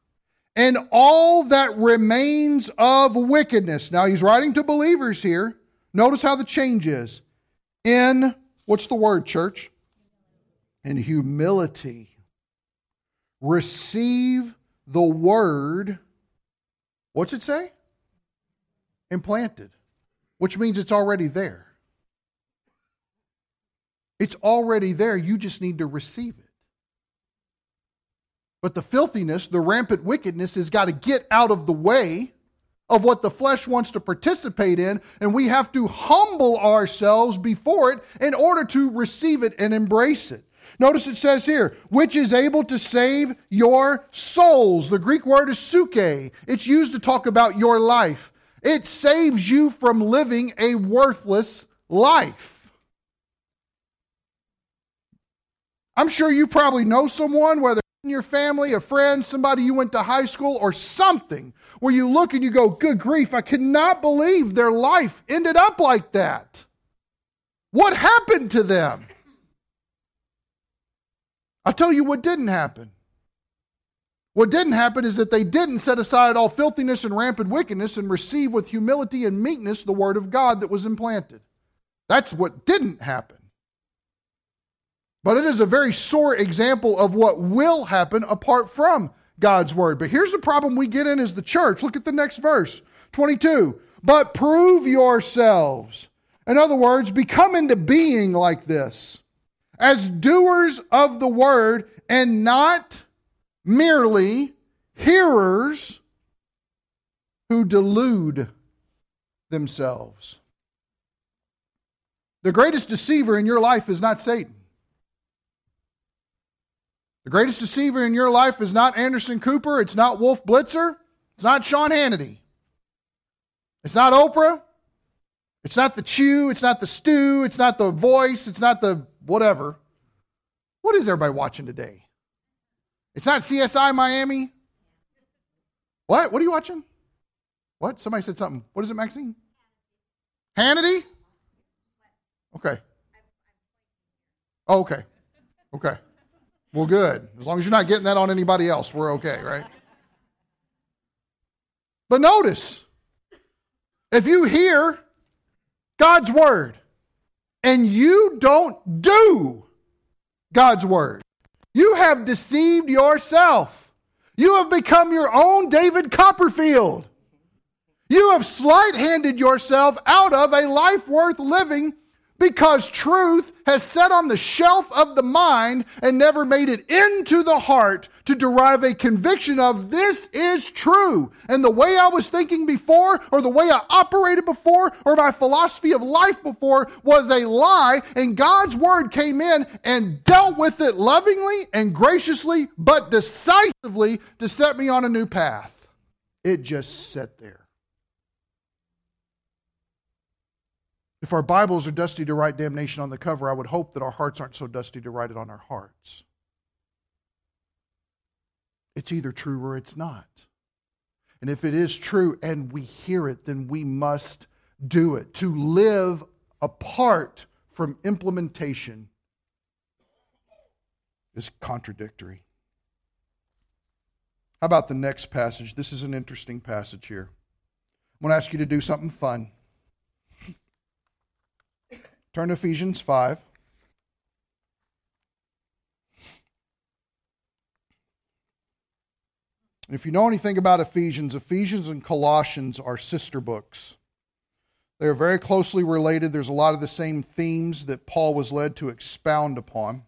and all that remains of wickedness. Now, he's writing to believers here. Notice how the change is. In, what's the word, church? In humility. Receive the word. What's it say? Implanted, which means it's already there. It's already there. You just need to receive it. But the filthiness, the rampant wickedness has got to get out of the way of what the flesh wants to participate in, and we have to humble ourselves before it in order to receive it and embrace it. Notice it says here, which is able to save your souls. The Greek word is suke. It's used to talk about your life. It saves you from living a worthless life. I'm sure you probably know someone, whether your family, a friend, somebody you went to high school, or something where you look and you go, Good grief, I cannot believe their life ended up like that. What happened to them? I'll tell you what didn't happen. What didn't happen is that they didn't set aside all filthiness and rampant wickedness and receive with humility and meekness the word of God that was implanted. That's what didn't happen. But it is a very sore example of what will happen apart from God's word. But here's the problem we get in as the church. Look at the next verse 22. But prove yourselves. In other words, become into being like this as doers of the word and not merely hearers who delude themselves. The greatest deceiver in your life is not Satan. The greatest deceiver in your life is not Anderson Cooper, it's not Wolf Blitzer, it's not Sean Hannity, it's not Oprah, it's not the Chew, it's not the Stew, it's not the Voice, it's not the whatever. What is everybody watching today? It's not CSI Miami. What? What are you watching? What? Somebody said something. What is it, Maxine? Hannity? Okay. Oh, okay. Okay. Well, good. As long as you're not getting that on anybody else, we're okay, right? But notice, if you hear God's word and you don't do God's word, you have deceived yourself. You have become your own David Copperfield. You have sleight handed yourself out of a life worth living because truth has sat on the shelf of the mind and never made it into the heart to derive a conviction of this is true. And the way I was thinking before, or the way I operated before, or my philosophy of life before was a lie. And God's word came in and dealt with it lovingly and graciously, but decisively to set me on a new path. It just sat there. If our Bibles are dusty to write damnation on the cover, I would hope that our hearts aren't so dusty to write it on our hearts. It's either true or it's not. And if it is true and we hear it, then we must do it. To live apart from implementation is contradictory. How about the next passage? This is an interesting passage here. I'm going to ask you to do something fun. Turn to Ephesians 5. if you know anything about Ephesians, Ephesians and Colossians are sister books. They are very closely related. There's a lot of the same themes that Paul was led to expound upon.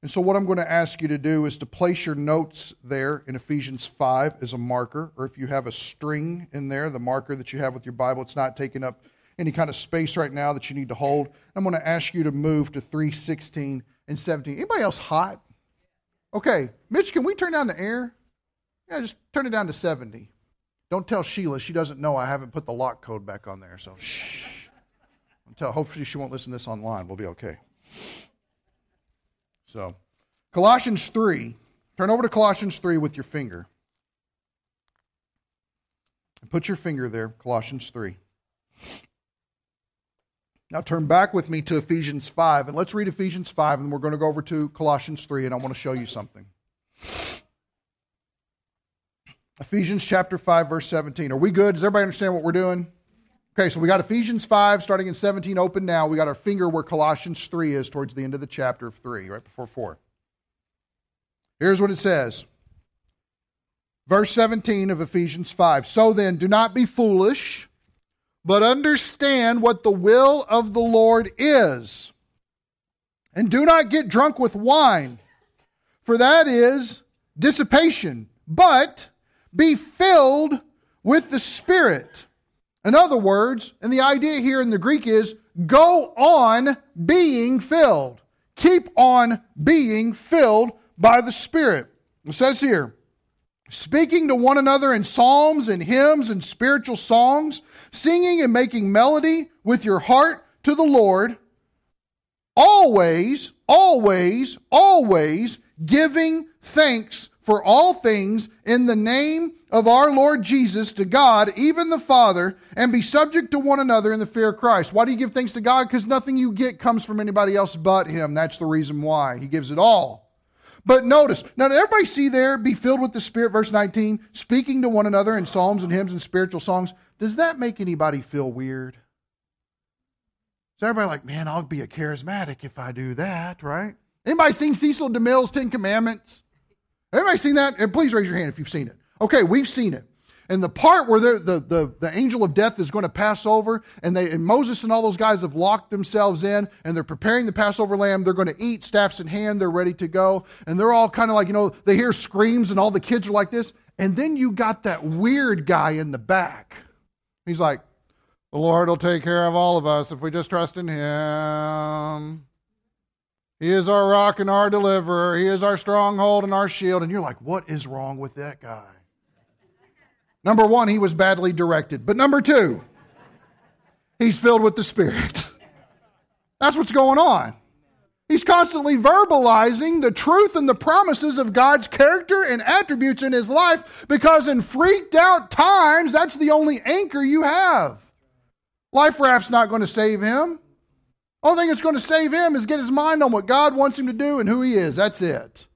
And so, what I'm going to ask you to do is to place your notes there in Ephesians 5 as a marker, or if you have a string in there, the marker that you have with your Bible, it's not taking up any kind of space right now that you need to hold. I'm going to ask you to move to 316 and 17. Anybody else hot? Okay, Mitch, can we turn down the air? Yeah, just turn it down to 70. Don't tell Sheila. She doesn't know I haven't put the lock code back on there. So shh. Tell, hopefully she won't listen to this online. We'll be okay. So, Colossians 3. Turn over to Colossians 3 with your finger. And put your finger there, Colossians 3. Now turn back with me to Ephesians 5, and let's read Ephesians 5, and we're going to go over to Colossians 3, and I want to show you something. Ephesians chapter 5, verse 17. Are we good? Does everybody understand what we're doing? Okay, so we got Ephesians 5 starting in 17 open now. We got our finger where Colossians 3 is towards the end of the chapter of 3, right before 4. Here's what it says. Verse 17 of Ephesians 5. So then, do not be foolish but understand what the will of the Lord is. And do not get drunk with wine, for that is dissipation, but be filled with the Spirit. In other words, and the idea here in the Greek is go on being filled. Keep on being filled by the Spirit. It says here, speaking to one another in psalms and hymns and spiritual songs, singing and making melody with your heart to the Lord, always, always, always giving thanks for all things in the name of our Lord Jesus to God, even the Father, and be subject to one another in the fear of Christ. Why do you give thanks to God? Because nothing you get comes from anybody else but Him. That's the reason why. He gives it all. But notice, now did everybody see there, be filled with the Spirit, verse 19, speaking to one another in psalms and hymns and spiritual songs? Does that make anybody feel weird? Is everybody like, man, I'll be a charismatic if I do that, right? Anybody seen Cecil DeMille's Ten Commandments? Everybody seen that? And please raise your hand if you've seen it. Okay, we've seen it. And the part where the, the, the, angel of death is going to pass over, and, they, and Moses and all those guys have locked themselves in, and they're preparing the Passover lamb. They're going to eat, staffs in hand, they're ready to go. And they're all kind of like, you know, they hear screams, and all the kids are like this. And then you got that weird guy in the back. He's like, the Lord will take care of all of us if we just trust in Him. He is our rock and our deliverer. He is our stronghold and our shield. And you're like, what is wrong with that guy? Number one, he was badly directed. But number two, he's filled with the Spirit. That's what's going on. He's constantly verbalizing the truth and the promises of God's character and attributes in his life because in freaked out times, that's the only anchor you have. Life raft's not going to save him. Only thing that's going to save him is get his mind on what God wants him to do and who he is. That's it.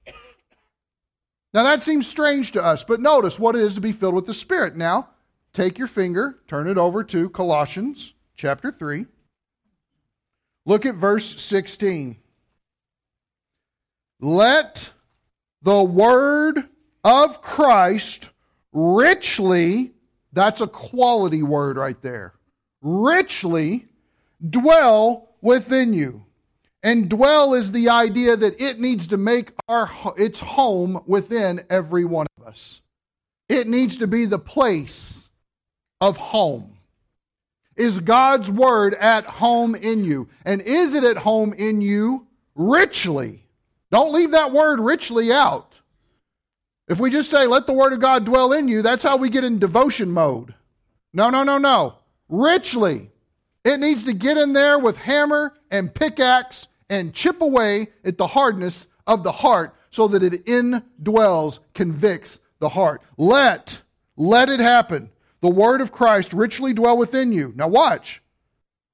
Now that seems strange to us, but notice what it is to be filled with the Spirit. Now, take your finger, turn it over to Colossians chapter 3. Look at verse 16. Let the word of Christ richly, that's a quality word right there, richly dwell within you. And dwell is the idea that it needs to make our, its home within every one of us. It needs to be the place of home. Is God's word at home in you? And is it at home in you richly? Don't leave that word richly out. If we just say, let the word of God dwell in you, that's how we get in devotion mode. No, no, no, no. Richly. It needs to get in there with hammer and pickaxe and chip away at the hardness of the heart so that it indwells, convicts the heart. Let, let it happen. The word of Christ richly dwell within you. Now watch.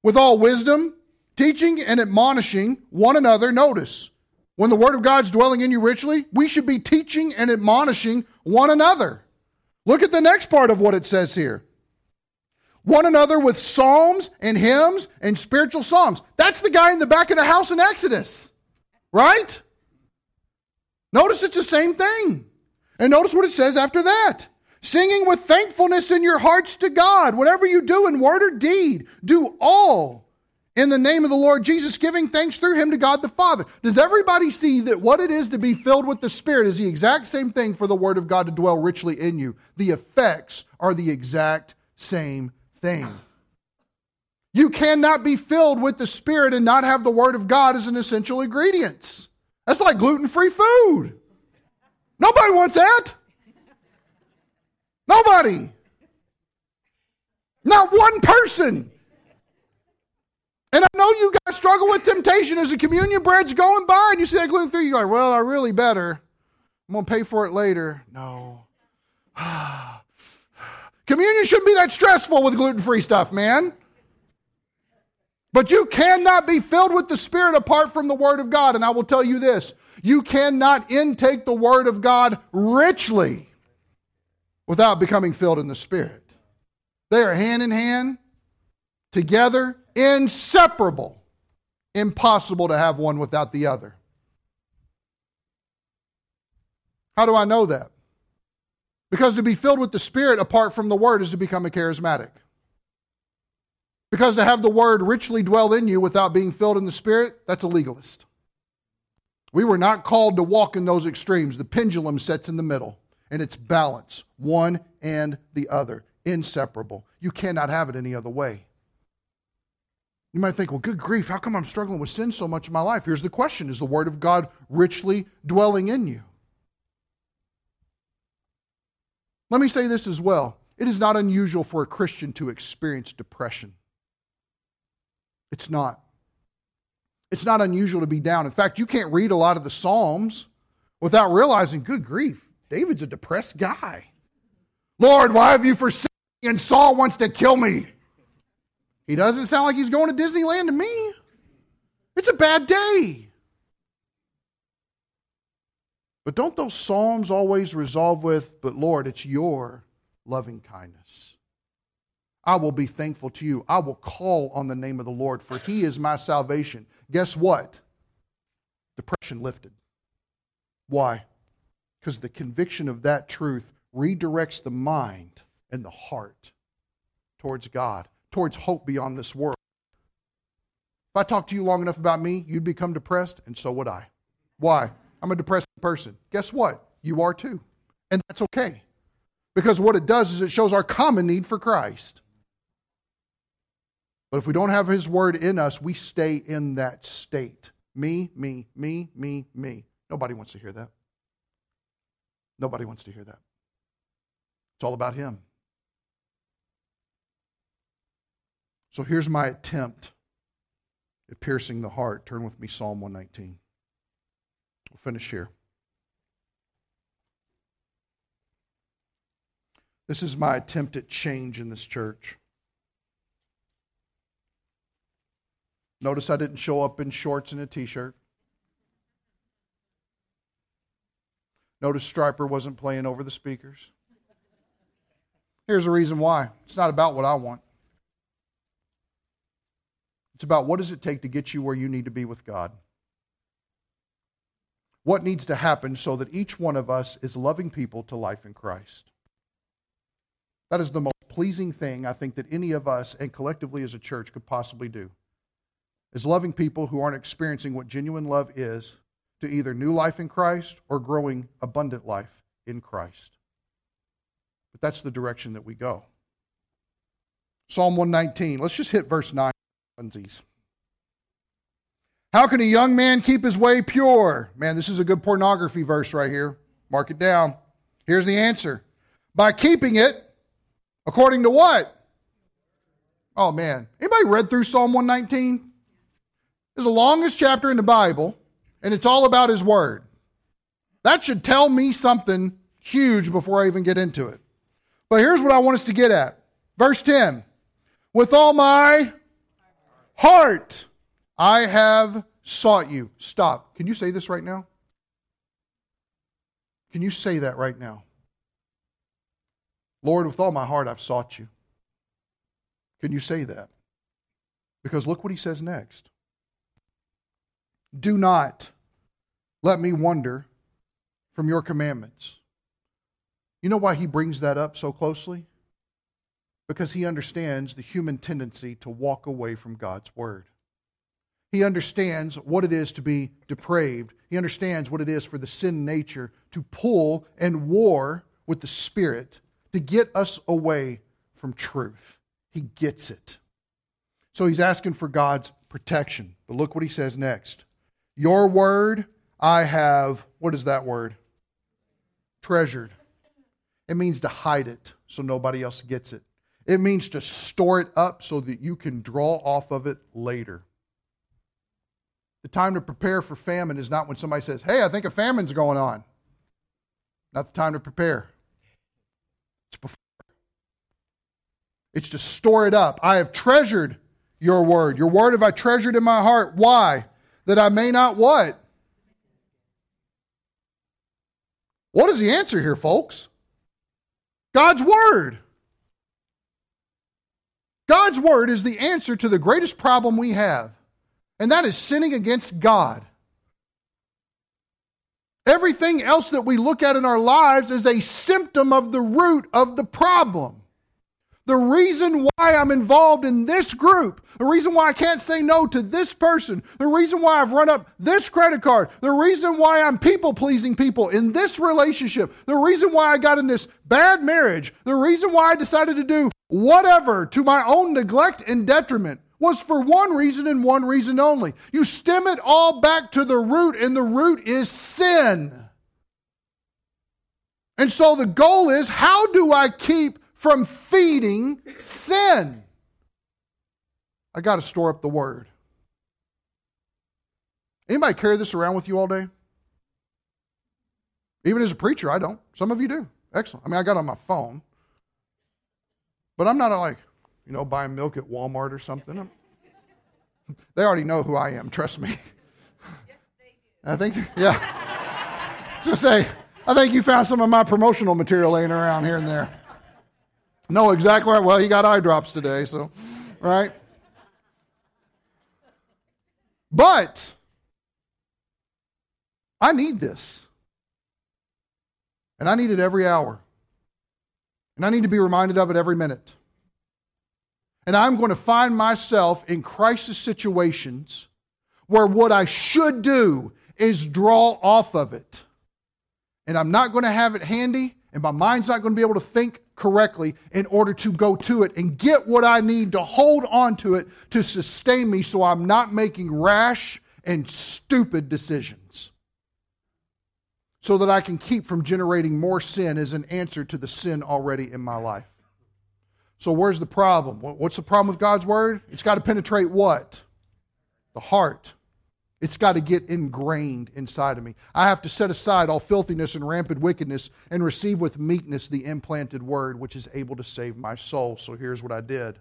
With all wisdom, teaching and admonishing one another. Notice, when the word of God's dwelling in you richly, we should be teaching and admonishing one another. Look at the next part of what it says here one another with psalms and hymns and spiritual songs. That's the guy in the back of the house in Exodus, right? Notice it's the same thing. And notice what it says after that singing with thankfulness in your hearts to God. Whatever you do in word or deed, do all in the name of the Lord Jesus, giving thanks through him to God the Father. Does everybody see that what it is to be filled with the Spirit is the exact same thing for the Word of God to dwell richly in you? The effects are the exact same thing. You cannot be filled with the Spirit and not have the Word of God as an essential ingredient. That's like gluten free food. Nobody wants that. Nobody. Not one person. And I know you guys struggle with temptation as the communion bread's going by and you see that gluten free, you're like, well, I really better. I'm going to pay for it later. No. <sighs> Ah. Communion shouldn't be that stressful with gluten free stuff, man. But you cannot be filled with the Spirit apart from the Word of God. And I will tell you this you cannot intake the Word of God richly without becoming filled in the Spirit. They are hand in hand, together, inseparable. Impossible to have one without the other. How do I know that? Because to be filled with the Spirit apart from the Word is to become a charismatic. Because to have the Word richly dwell in you without being filled in the Spirit, that's a legalist. We were not called to walk in those extremes. The pendulum sets in the middle, and it's balance, one and the other, inseparable. You cannot have it any other way. You might think, well, good grief, how come I'm struggling with sin so much in my life? Here's the question Is the Word of God richly dwelling in you? Let me say this as well. It is not unusual for a Christian to experience depression. It's not. It's not unusual to be down. In fact, you can't read a lot of the Psalms without realizing, good grief, David's a depressed guy. Lord, why have you forsaken me? And Saul wants to kill me. He doesn't sound like he's going to Disneyland to me. It's a bad day. But don't those Psalms always resolve with, but Lord, it's your loving kindness? I will be thankful to you. I will call on the name of the Lord, for he is my salvation. Guess what? Depression lifted. Why? Because the conviction of that truth redirects the mind and the heart towards God, towards hope beyond this world. If I talked to you long enough about me, you'd become depressed, and so would I. Why? I'm a depressed person. Guess what? You are too. And that's okay. Because what it does is it shows our common need for Christ. But if we don't have His Word in us, we stay in that state. Me, me, me, me, me. Nobody wants to hear that. Nobody wants to hear that. It's all about Him. So here's my attempt at piercing the heart. Turn with me, Psalm 119. We'll finish here. This is my attempt at change in this church. Notice I didn't show up in shorts and a t shirt. Notice Stryper wasn't playing over the speakers. Here's the reason why it's not about what I want, it's about what does it take to get you where you need to be with God what needs to happen so that each one of us is loving people to life in Christ. That is the most pleasing thing I think that any of us and collectively as a church could possibly do. Is loving people who aren't experiencing what genuine love is to either new life in Christ or growing abundant life in Christ. But that's the direction that we go. Psalm 119. Let's just hit verse 9. How can a young man keep his way pure? Man, this is a good pornography verse right here. Mark it down. Here's the answer by keeping it according to what? Oh, man. Anybody read through Psalm 119? It's the longest chapter in the Bible, and it's all about His Word. That should tell me something huge before I even get into it. But here's what I want us to get at. Verse 10 With all my heart I have sought you. Stop. Can you say this right now? Can you say that right now? Lord, with all my heart I've sought you. Can you say that? Because look what he says next. Do not let me wander from your commandments. You know why he brings that up so closely? Because he understands the human tendency to walk away from God's word. He understands what it is to be depraved. He understands what it is for the sin nature to pull and war with the Spirit to get us away from truth. He gets it. So he's asking for God's protection. But look what he says next. Your word I have, what is that word? Treasured. It means to hide it so nobody else gets it. It means to store it up so that you can draw off of it later. The time to prepare for famine is not when somebody says, Hey, I think a famine's going on. Not the time to prepare. It's before. It's to store it up. I have treasured your word. Your word have I treasured in my heart. Why? That I may not what? What is the answer here, folks? God's word. God's word is the answer to the greatest problem we have, and that is sinning against God. Everything else that we look at in our lives is a symptom of the root of the problem. The reason why I'm involved in this group, the reason why I can't say no to this person, the reason why I've run up this credit card, the reason why I'm people pleasing people in this relationship, the reason why I got in this bad marriage, the reason why I decided to do whatever to my own neglect and detriment was for one reason and one reason only. You stem it all back to the root, and the root is sin. And so the goal is how do I keep from feeding sin? I got to store up the word. Anybody carry this around with you all day? Even as a preacher, I don't. Some of you do. Excellent. I mean, I got on my phone. But I'm not like, you know, buying milk at Walmart or something. they already know who I am, trust me. I think, yeah. Just say, I think you found some of my promotional material laying around here and there. No, exactly right. Well, he got eye drops today, so, right? But I need this. And I need it every hour. And I need to be reminded of it every minute. And I'm going to find myself in crisis situations where what I should do is draw off of it. And I'm not going to have it handy, and my mind's not going to be able to think correctly in order to go to it and get what I need to hold on to it to sustain me so I'm not making rash and stupid decisions. So that I can keep from generating more sin as an answer to the sin already in my life. So, where's the problem? What's the problem with God's word? It's got to penetrate what? The heart. It's got to get ingrained inside of me. I have to set aside all filthiness and rampant wickedness and receive with meekness the implanted word, which is able to save my soul. So, here's what I did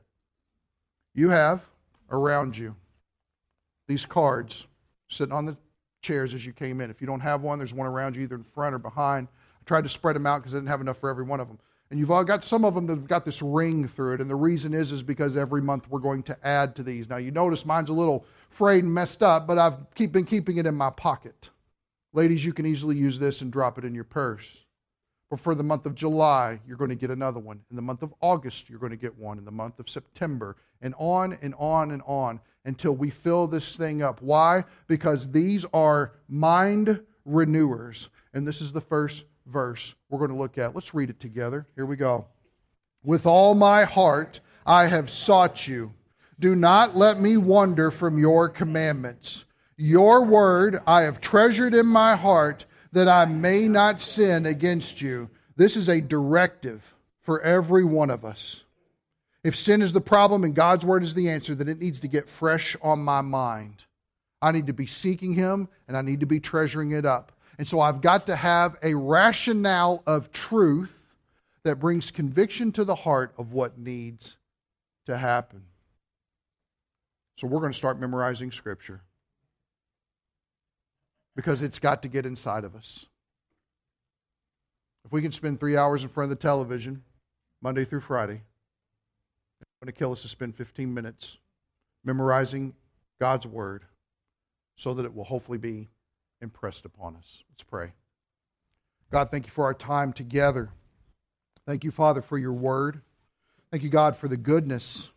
you have around you these cards sitting on the chairs as you came in. If you don't have one, there's one around you either in front or behind. I tried to spread them out because I didn't have enough for every one of them. And you've all got some of them that have got this ring through it. And the reason is, is because every month we're going to add to these. Now, you notice mine's a little frayed and messed up, but I've keep, been keeping it in my pocket. Ladies, you can easily use this and drop it in your purse. But for the month of July, you're going to get another one. In the month of August, you're going to get one. In the month of September, and on and on and on. until we fill this thing up. Why? Because these are mind renewers. And this is the first verse we're going to look at. Let's read it together. Here we go. With all my heart I have sought you. Do not let me wander from your commandments. Your word I have treasured in my heart that I may not sin against you. This is a directive for every one of us. If sin is the problem and God's word is the answer, then it needs to get fresh on my mind. I need to be seeking Him and I need to be treasuring it up. And so I've got to have a rationale of truth that brings conviction to the heart of what needs to happen. So we're going to start memorizing Scripture because it's got to get inside of us. If we can spend three hours in front of the television, Monday through Friday, it's going to kill us to spend 15 minutes memorizing God's Word so that it will hopefully be impressed upon us. Let's pray. God, thank you for our time together. Thank you, Father, for your Word. Thank you, God, for the goodness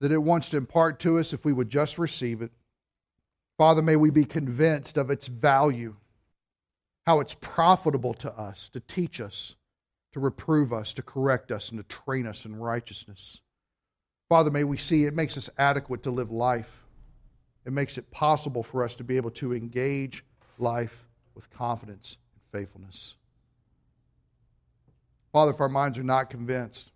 that it wants to impart to us if we would just receive it. Father, may we be convinced of its value, how it's profitable to us to teach us, to reprove us, to correct us, and to train us in righteousness. Father, may we see it makes us adequate to live life. It makes it possible for us to be able to engage life with confidence and faithfulness. Father, if our minds are not convinced,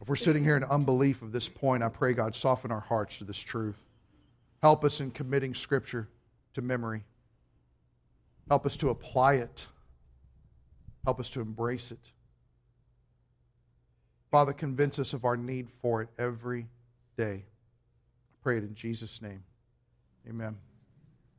if we're sitting here in unbelief of this point, I pray, God, soften our hearts to this truth. Help us in committing Scripture to memory. Help us to apply it. Help us to embrace it. Father, convince us of our need for it every day. Pray it in Jesus' name. Amen.